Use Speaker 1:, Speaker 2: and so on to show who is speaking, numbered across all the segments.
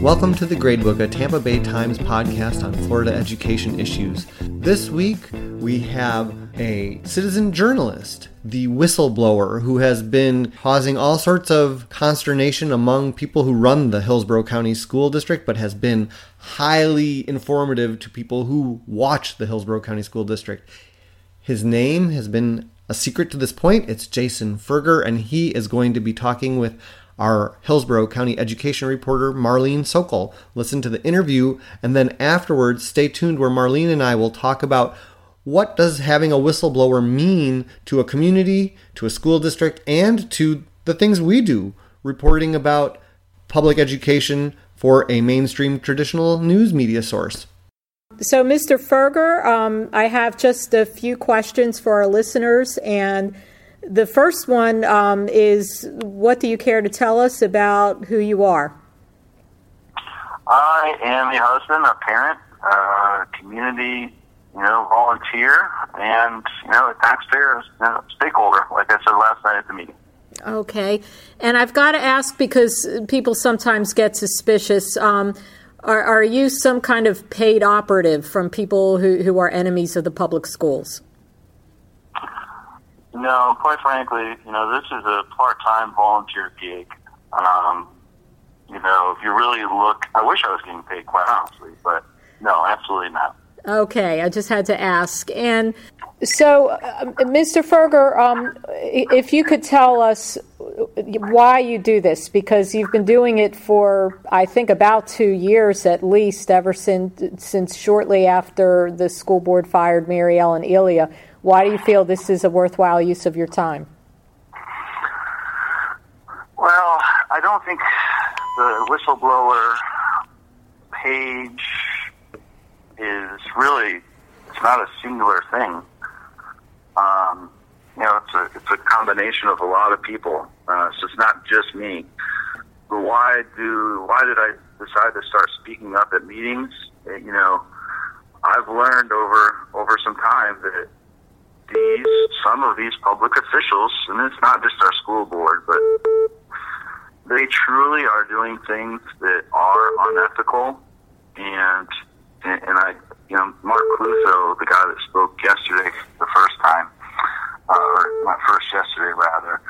Speaker 1: Welcome to The Gradebook, a Tampa Bay Times podcast on Florida education issues. This week, we have a citizen journalist, the whistleblower, who has been causing all sorts of consternation among people who run the Hillsborough County School District, but has been highly informative to people who watch the Hillsborough County School District. His name has been a secret to this point. It's Jason Ferger, and he is going to be talking with our Hillsborough County education reporter, Marlene Sokol. Listen to the interview, and then afterwards, stay tuned where Marlene and I will talk about what does having a whistleblower mean to a community, to a school district, and to the things we do, reporting about public education for a mainstream traditional news media source.
Speaker 2: So, Mr. Ferger, um, I have just a few questions for our listeners, and the first one um, is what do you care to tell us about who you are?
Speaker 3: I am a husband, a parent, a community, you know, volunteer, and you know, a taxpayer, you know, stakeholder. Like I said last night at the meeting.
Speaker 2: Okay, and I've got to ask because people sometimes get suspicious. Um, are, are you some kind of paid operative from people who, who are enemies of the public schools?
Speaker 3: No, quite frankly, you know, this is a part-time volunteer gig. Um, you know, if you really look, I wish I was getting paid, quite honestly, but no, absolutely not.
Speaker 2: Okay, I just had to ask. And so, uh, Mr. Ferger, um, if you could tell us why you do this, because you've been doing it for, I think, about two years at least, ever since, since shortly after the school board fired Mary Ellen Elia. Why do you feel this is a worthwhile use of your time?
Speaker 3: Well, I don't think the whistleblower page is really it's not a singular thing. Um, you know, it's a it's a combination of a lot of people. Uh, so it's not just me. But why do why did I decide to start speaking up at meetings? You know, I've learned over over some time that these some of these public officials, and it's not just our school board, but they truly are doing things that are unethical. And and, and I, you know, Mark Cluso, the guy that spoke yesterday, the first time, uh, or not first yesterday rather,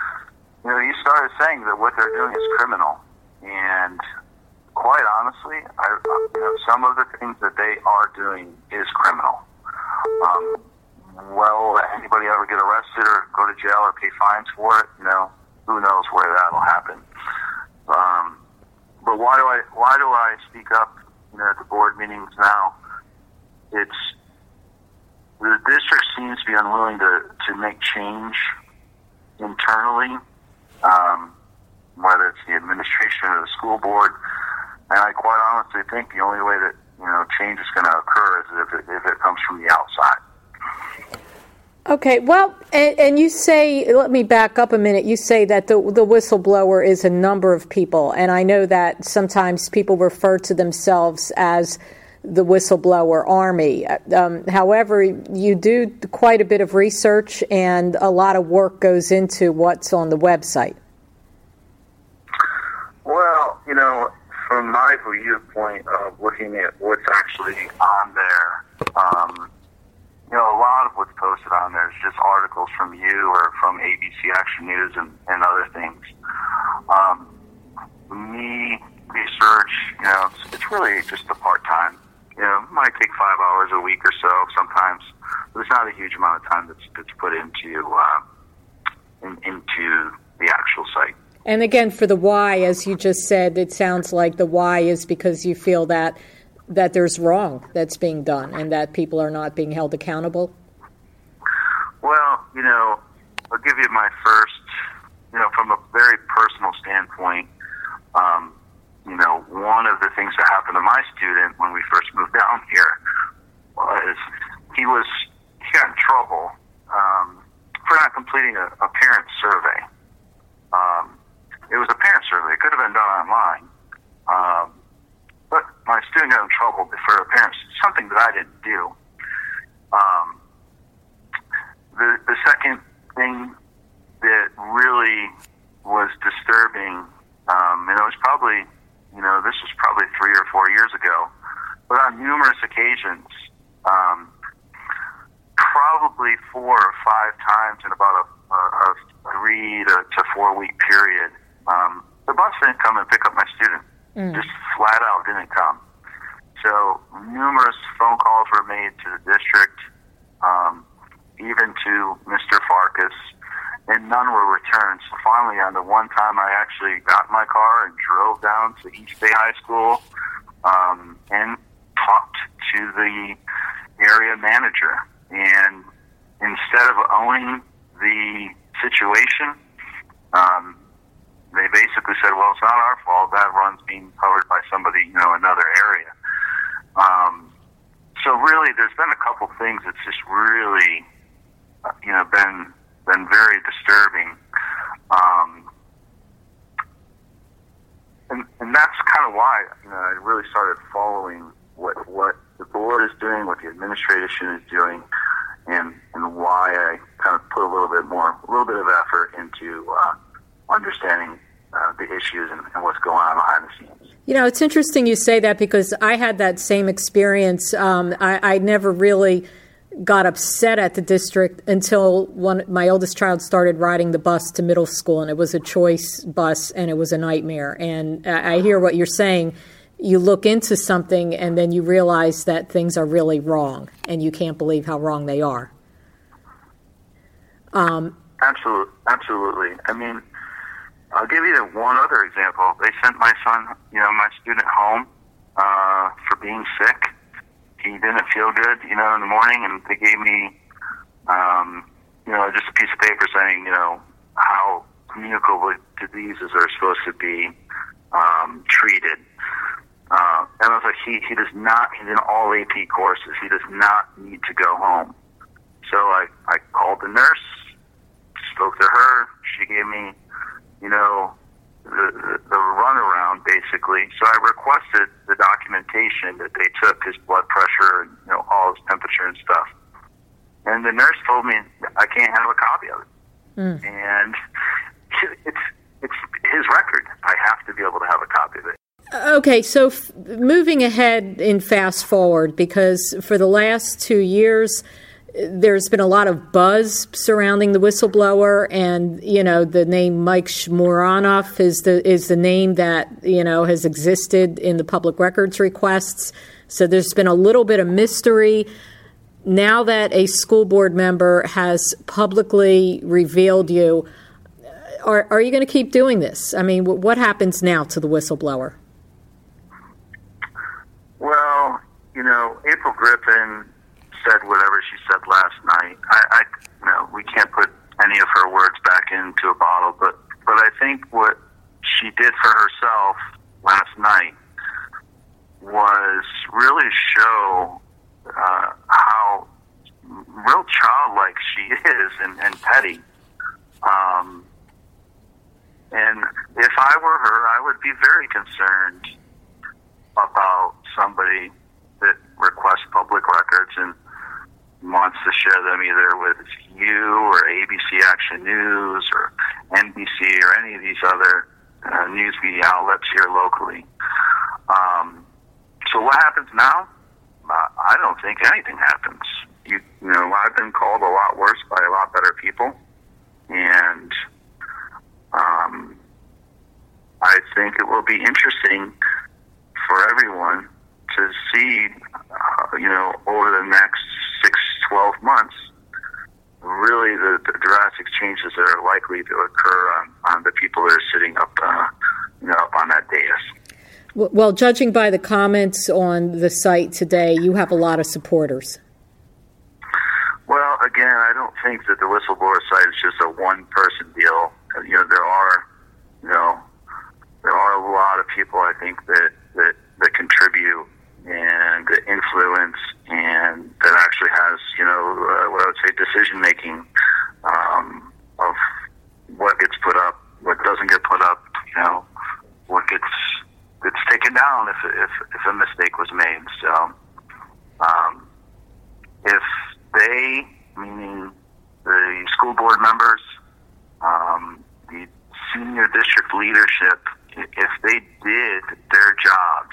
Speaker 3: you know, he started saying that what they're doing is criminal. And quite honestly, I, you know, some of the things that they are doing is criminal. Um, well anybody ever get arrested or go to jail or pay fines for it? Know, who knows where that'll happen. Um, but why do I why do I speak up? You know, at the board meetings now, it's the district seems to be unwilling to to make change internally, um, whether it's the administration or the school board. And I quite honestly think the only way that you know change is going to occur is if it, if it comes from the outside.
Speaker 2: Okay, well, and, and, you say, let me back up a minute. You say that the, the whistleblower is a number of people, and I know that sometimes people refer to themselves as the whistleblower army. Um, however, you do quite a bit of research, and a lot of work goes into what's on the website.
Speaker 3: Well, you know, from my viewpoint of looking at what's actually on there, um, you know, a lot of what's posted on there is just articles from you or from ABC Action News and, and other things. Um, me, research, you know, it's, it's really just a part time. You know, it might take five hours a week or so sometimes. But it's not a huge amount of time that's, that's put into, uh, in, into the actual site.
Speaker 2: And again, for the why, as you just said, it sounds like the why is because you feel that that there's wrong that's being done and that people are not being held accountable?
Speaker 3: Well, you know, I'll give you my first, you know, from a very personal standpoint. Um, you know, one of the things that happened to my student when we first moved down here was he was he got in trouble um, for not completing a, a parent survey, it was a parent survey. It could have been done online. Um, but my student in trouble for a parent, something that I didn't do. Um, the, the second thing that really was disturbing, um, and it was probably, you know, this was probably three or four years ago, but on numerous occasions, um, probably four or five times in about a, a, a three to, to four week period, um, the bus didn't come and pick up my student. Mm. Just flat out didn't come. So numerous phone calls were made to the district, um, even to Mr. Farkas, and none were returned. So finally, on the one time I actually got my car and drove down to East Bay High School um, and talked to the area manager. And instead of owning the situation, um, they basically said, "Well, it's not our That run's being covered by somebody, you know, another area." Um, so really, there's been a couple things that's just really, uh, you know, been been very disturbing. Um, and, and that's kind of why you know, I really started following what what the board is doing, what the administration is doing, and and why I kind of put a little bit more, a little bit of effort into uh, understanding uh, the issues and, and, what's going on behind the scenes.
Speaker 2: You know, it's interesting you say that because I had that same experience. Um, I, I, never really got upset at the district until one, my oldest child started riding the bus to middle school, and it was a choice bus, and it was a nightmare. And I, I hear what you're saying. You look into something, and then you realize that things are really wrong, and you can't believe how wrong they are.
Speaker 3: Um, absolutely, absolutely. I mean, I'll give you one other example. They sent my son, you know, my student home uh, for being sick. He didn't feel good, you know, in the morning, and they gave me, um, you know, just a piece of paper saying, you know, how communicable diseases are supposed to be um, treated. Uh, and I was like, he, he does not, he's in all AP courses. He does not need to go home. So I, I called the nurse, spoke to her. She gave me you know, the, the, the runaround basically. So I requested the documentation that they took his blood pressure and you know all his temperature and stuff. And the nurse told me I can't have a copy of it. Mm. And it's it's his record. I have to be able to have a copy of it.
Speaker 2: Okay, so f- moving ahead in fast forward, because for the last two years, there's been a lot of buzz surrounding the whistleblower, and you know the name Mike Shmuranoff is the is the name that you know has existed in the public records requests. So there's been a little bit of mystery. Now that a school board member has publicly revealed you, are are you going to keep doing this? I mean, what happens now to the whistleblower?
Speaker 3: Well, you know, April Griffin said whatever she said last night. I, I you know, we can't put any of her words back into a bottle, but but I think what she did for herself last night was really show uh, how real childlike she is and, and petty. Um, and if I were her, I would be very concerned about somebody that requests public records and wants to share them either with you or ABC Action News or NBC or any of these other uh, news media outlets here locally. Um, so what happens now? Uh, I don't think anything happens. You, you know, I've been called a lot worse by a lot better people, and um, I think it will be interesting for everyone to see, uh, you know, over the next six, 12 months, really the, the drastic changes that are likely to occur on, on the people that are sitting up, uh, you know, up on that dais.
Speaker 2: Well, judging by the comments on the site today, you have a lot of supporters.
Speaker 3: Well, again, I don't think that the whistleblower site is just a one-person deal. You know, there are, you know, there are a lot of people I think that that, that contribute and influence, and that actually has, you know, uh, what I would say decision making um, of what gets put up, what doesn't get put up, you know, what gets gets taken down if if, if a mistake was made. So, um, if they, meaning the school board members, um, the senior district leadership, if they did their job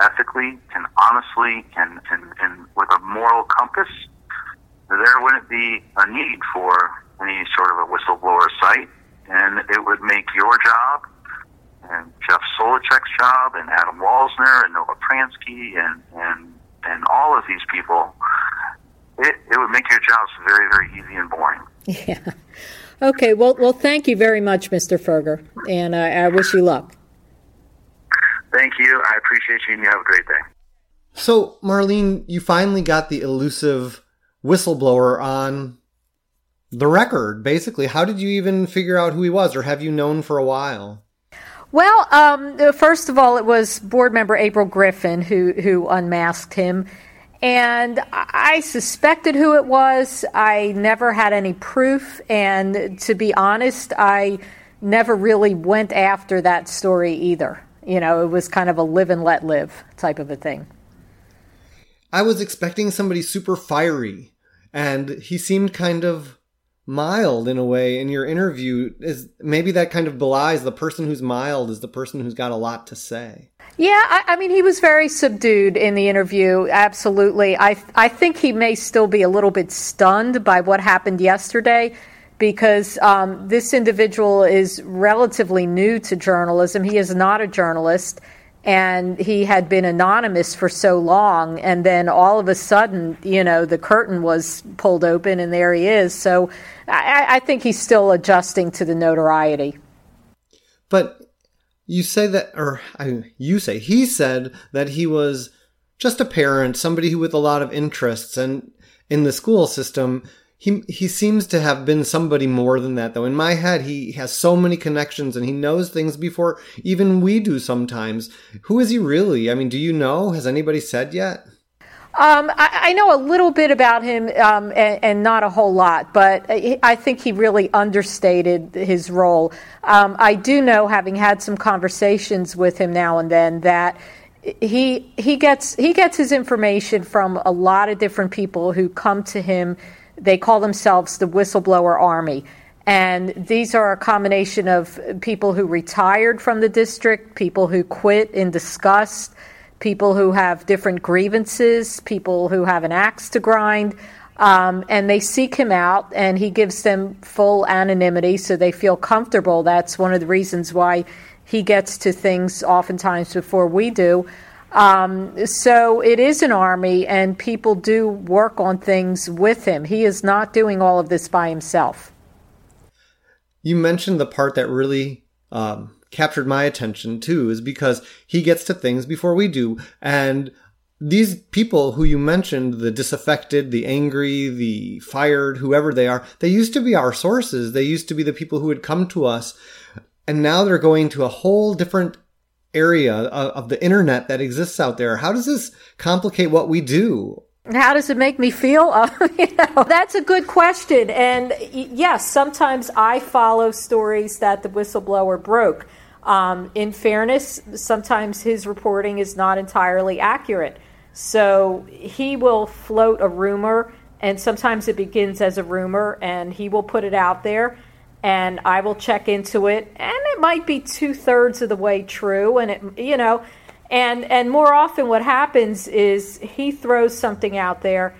Speaker 3: ethically and honestly and, and, and with a moral compass, there wouldn't be a need for any sort of a whistleblower site, and it would make your job and Jeff Solochek's job and Adam Walser and Noah Pransky and, and, and all of these people, it, it would make your jobs very, very easy and boring.
Speaker 2: Yeah. Okay. Well, well, thank you very much, Mr. Ferger, and I, I wish you luck.
Speaker 3: Thank you. I appreciate you, and you have a great day.
Speaker 1: So, Marlene, you finally got the elusive whistleblower on the record, basically. How did you even figure out who he was, or have you known for a while?
Speaker 2: Well, um, first of all, it was board member April Griffin who who unmasked him, and I suspected who it was. I never had any proof, and to be honest, I never really went after that story either. You know, it was kind of a live and let live type of a thing.
Speaker 1: I was expecting somebody super fiery, and he seemed kind of mild in a way in your interview. Is maybe that kind of belies the person who's mild is the person who's got a lot to say.
Speaker 2: Yeah I, I, mean he was very subdued in the interview absolutely. I i think he may still be a little bit stunned by what happened yesterday because um, this individual is relatively new to journalism. He is not a journalist and he had been anonymous for so long and then all of a sudden you know the curtain was pulled open and there he is. So i, I think he's still adjusting to the notoriety.
Speaker 1: But you say that or I, you say he said that he was just a parent somebody who with a lot of interests and in the school system he he seems to have been somebody more than that though. In my head he has so many connections and he knows things before even we do sometimes. Who is he really? I mean do you know? Has anybody said yet?
Speaker 2: Um, I, I, know a little bit about him um, and, and, not a whole lot, but I think he really understated his role. Um, I do know, having had some conversations with him now and then, that he he gets he gets his information from a lot of different people who come to him they call themselves the Whistleblower Army. And these are a combination of people who retired from the district, people who quit in disgust, people who have different grievances, people who have an axe to grind. Um, and they seek him out, and he gives them full anonymity so they feel comfortable. That's one of the reasons why he gets to things oftentimes before we do. Um, so it is an army, and people do work on things with him. He is not doing all of this by himself.
Speaker 1: You mentioned the part that really um, captured my attention too, is because he gets to things before we do. And these people who you mentioned, the disaffected, the angry, the fired, whoever they are, they used to be our sources. They used to be the people who would come to us. And now they're going to a whole different area of, the internet that exists out there. How does this complicate what we do?
Speaker 2: How does it make me feel? Uh, you know, that's a good question. And yes, sometimes I follow stories that the whistleblower broke. Um, in fairness, sometimes his reporting is not entirely accurate. So he will float a rumor, and sometimes it begins as a rumor, and he will put it out there and I will check into it, and it might be two thirds of the way true, and it, you know, and and more often what happens is he throws something out there,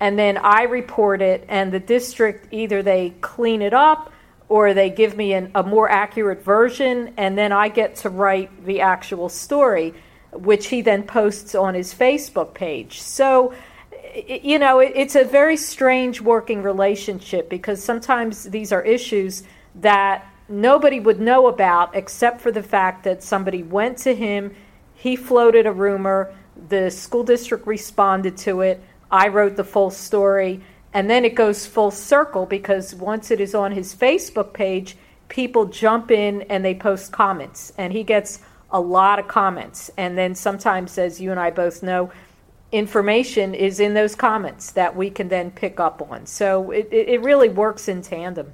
Speaker 2: and then I report it, and the district either they clean it up or they give me an, a more accurate version, and then I get to write the actual story, which he then posts on his Facebook page. So you know, it's a very strange working relationship because sometimes these are issues that nobody would know about except for the fact that somebody went to him, he floated a rumor, the school district responded to it, I wrote the full story, and then it goes full circle because once it is on his Facebook page, people jump in and they post comments, and he gets a lot of comments. And then sometimes, as you and I both know, information is in those comments that we can then pick up on. So it, it really works in tandem.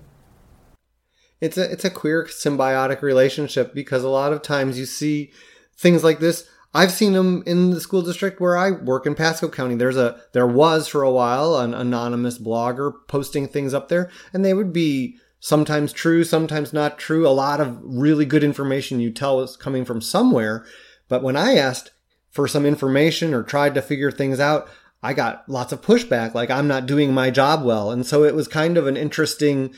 Speaker 1: It's a it's a queer symbiotic relationship because a lot of times you see things like this. I've seen them in the school district where I work in Pasco County. There's a there was for a while an anonymous blogger posting things up there, and they would be sometimes true, sometimes not true. A lot of really good information you tell is coming from somewhere. But when I asked for some information or tried to figure things out, I got lots of pushback, like I'm not doing my job well. And so it was kind of an interesting,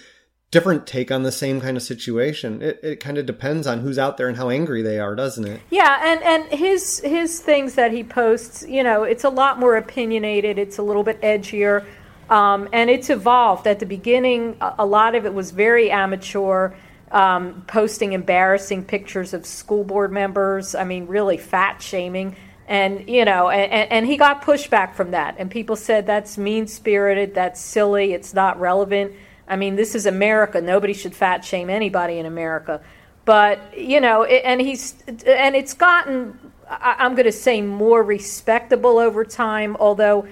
Speaker 1: different take on the same kind of situation. It, it kind of depends on who's out there and how angry they are, doesn't it?
Speaker 2: Yeah, and, and his his things that he posts, you know, it's a lot more opinionated. It's a little bit edgier, um, and it's evolved. At the beginning, a lot of it was very amateur. Um, posting embarrassing pictures of school board members. I mean, really fat shaming. And you know and, and he got pushback from that. And people said that's mean spirited that's silly. It's not relevant. I mean this is america. Nobody should fat shame anybody in america. But you know and he's and it's gotten i'm going to say more respectable over time although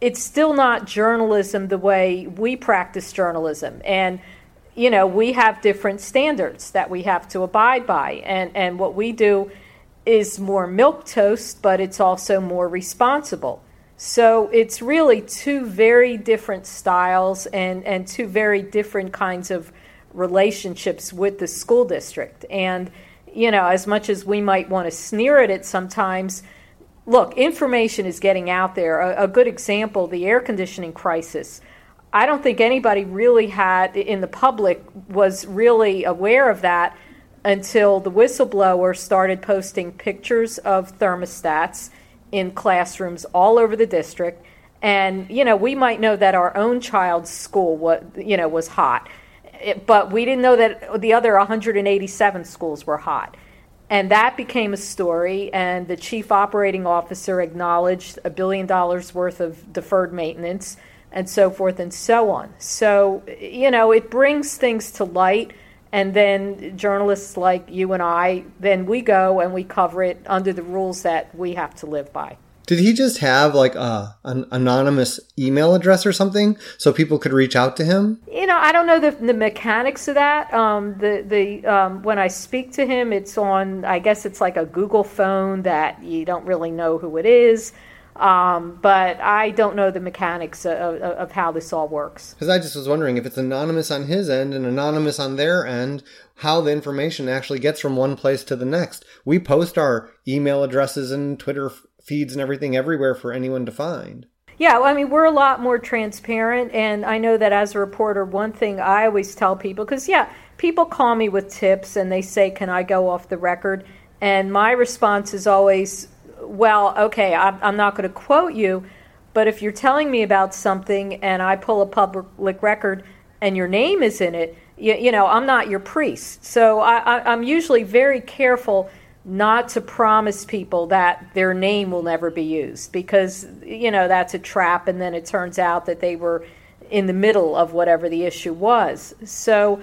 Speaker 2: it's still not journalism the way we practice journalism. And you know we have different standards that we have to abide by and and what we do is more milk toast, but it's also more responsible. So it's really two very different styles and, and two very different kinds of relationships with the school district. And, you know, as much as we might want to sneer at it sometimes, look, information is getting out there. A, a good example the air conditioning crisis. I don't think anybody really had in the public was really aware of that until the whistleblower started posting pictures of thermostats in classrooms all over the district. And you know, we might know that our own child's school was you know was hot, eh, but we didn't know that the other 187 schools were hot. And that became a story, and the chief operating officer acknowledged a billion dollars worth of deferred maintenance and so forth and so on. So, you know, it brings things to light and then journalists like you and I, then we go and we cover it under the rules that we have to live by.
Speaker 1: Did he just have like a, an anonymous email address or something so people could reach out to him?
Speaker 2: You know, I don't know the, the mechanics of that. Um, the the um, when I speak to him, it's on. I guess it's like a Google phone that you don't really know who it is. Um, but I don't know the mechanics of, of, of how this all works.
Speaker 1: Because I just was wondering if it's anonymous on his end and anonymous on their end, how the information actually gets from one place to the next. We post our email addresses and Twitter feeds and everything everywhere for anyone to find.
Speaker 2: Yeah, I mean, we're a lot more transparent. And I know that as a reporter, one thing I always tell people, because, yeah, people call me with tips and they say, Can I go off the record? And my response is always, well, okay, I'm, I'm not going to quote you, but if you're telling me about something and I pull a public record and your name is in it, you, you know, I'm not your priest. So I, I, I'm usually very careful not to promise people that their name will never be used because, you know, that's a trap. And then it turns out that they were in the middle of whatever the issue was. So,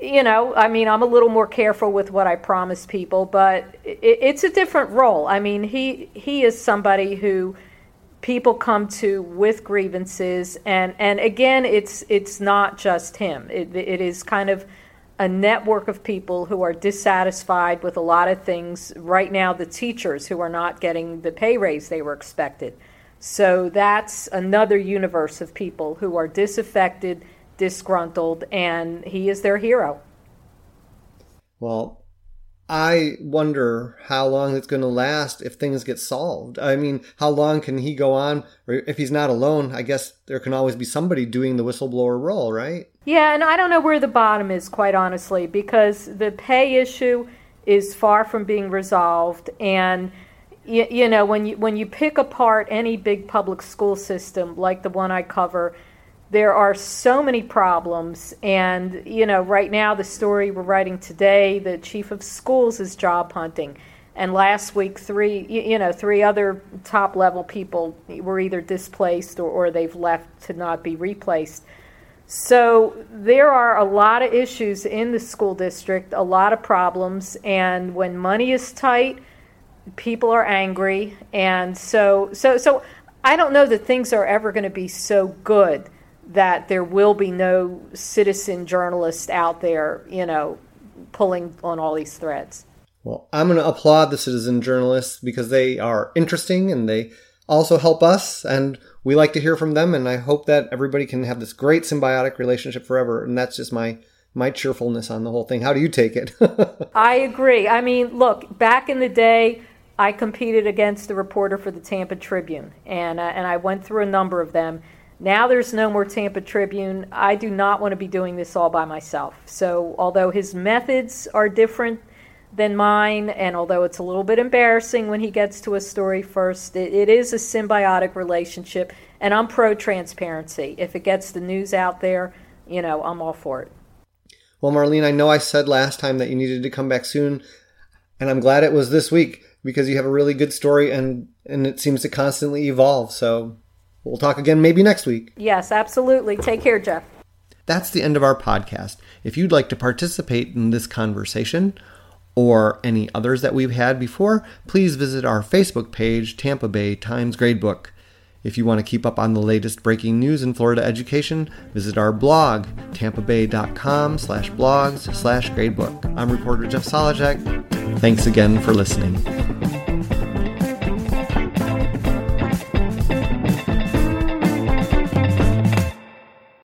Speaker 2: you know, I mean, I'm a little more careful with what I promise people, but it, it's a different role. I mean, he he is somebody who people come to with grievances, and and again, it's it's not just him. It, it is kind of a network of people who are dissatisfied with a lot of things. Right now, the teachers who are not getting the pay raise they were expected. So that's another universe of people who are disaffected disgruntled, and he is their hero.
Speaker 1: Well, I wonder how long it's going to last if things get solved. I mean, how long can he go on? Or if he's not alone, I guess there can always be somebody doing the whistleblower role, right?
Speaker 2: Yeah, and I don't know where the bottom is, quite honestly, because the pay issue is far from being resolved. And you, you know, when you when you pick apart any big public school system like the one I cover, there are so many problems and you know right now the story we're writing today the chief of schools is job hunting. And last week three you know three other top level people were either displaced or, or they've left to not be replaced. So there are a lot of issues in the school district a lot of problems and when money is tight people are angry. And so so so i don't know that things are ever going to be so good that there will be no citizen journalist out there, you know, pulling on all these threads.
Speaker 1: Well, I'm going to applaud the citizen journalists because they are interesting and they also help us and we like to hear from them and I hope that everybody can have this great symbiotic relationship forever and that's just my my cheerfulness on the whole thing. How do you take it?
Speaker 2: I agree. I mean, look, back in the day, I competed against the reporter for the Tampa Tribune and uh, and I went through a number of them. Now there's no more Tampa Tribune. I do not want to be doing this all by myself. So, although his methods are different than mine. And although it's a little bit embarrassing when he gets to a story first, it, it is a symbiotic relationship. And I'm pro transparency. If it gets the news out there, you know, I'm all for it.
Speaker 1: Well, Marlene, I know I said last time that you needed to come back soon, and I'm glad it was this week because you have a really good story and and it seems to constantly evolve. So we'll talk again maybe next week.
Speaker 2: Yes, absolutely. Take care, Jeff.
Speaker 1: That's the end of our podcast. If you'd like to participate in this conversation or any others that we've had before, please visit our Facebook page, Tampa Bay Times Gradebook. If you want to keep up on the latest breaking news in Florida education, visit our blog, tampabay.com slash blogs slash gradebook. I'm reporter Jeff Solochek. Thanks again for listening.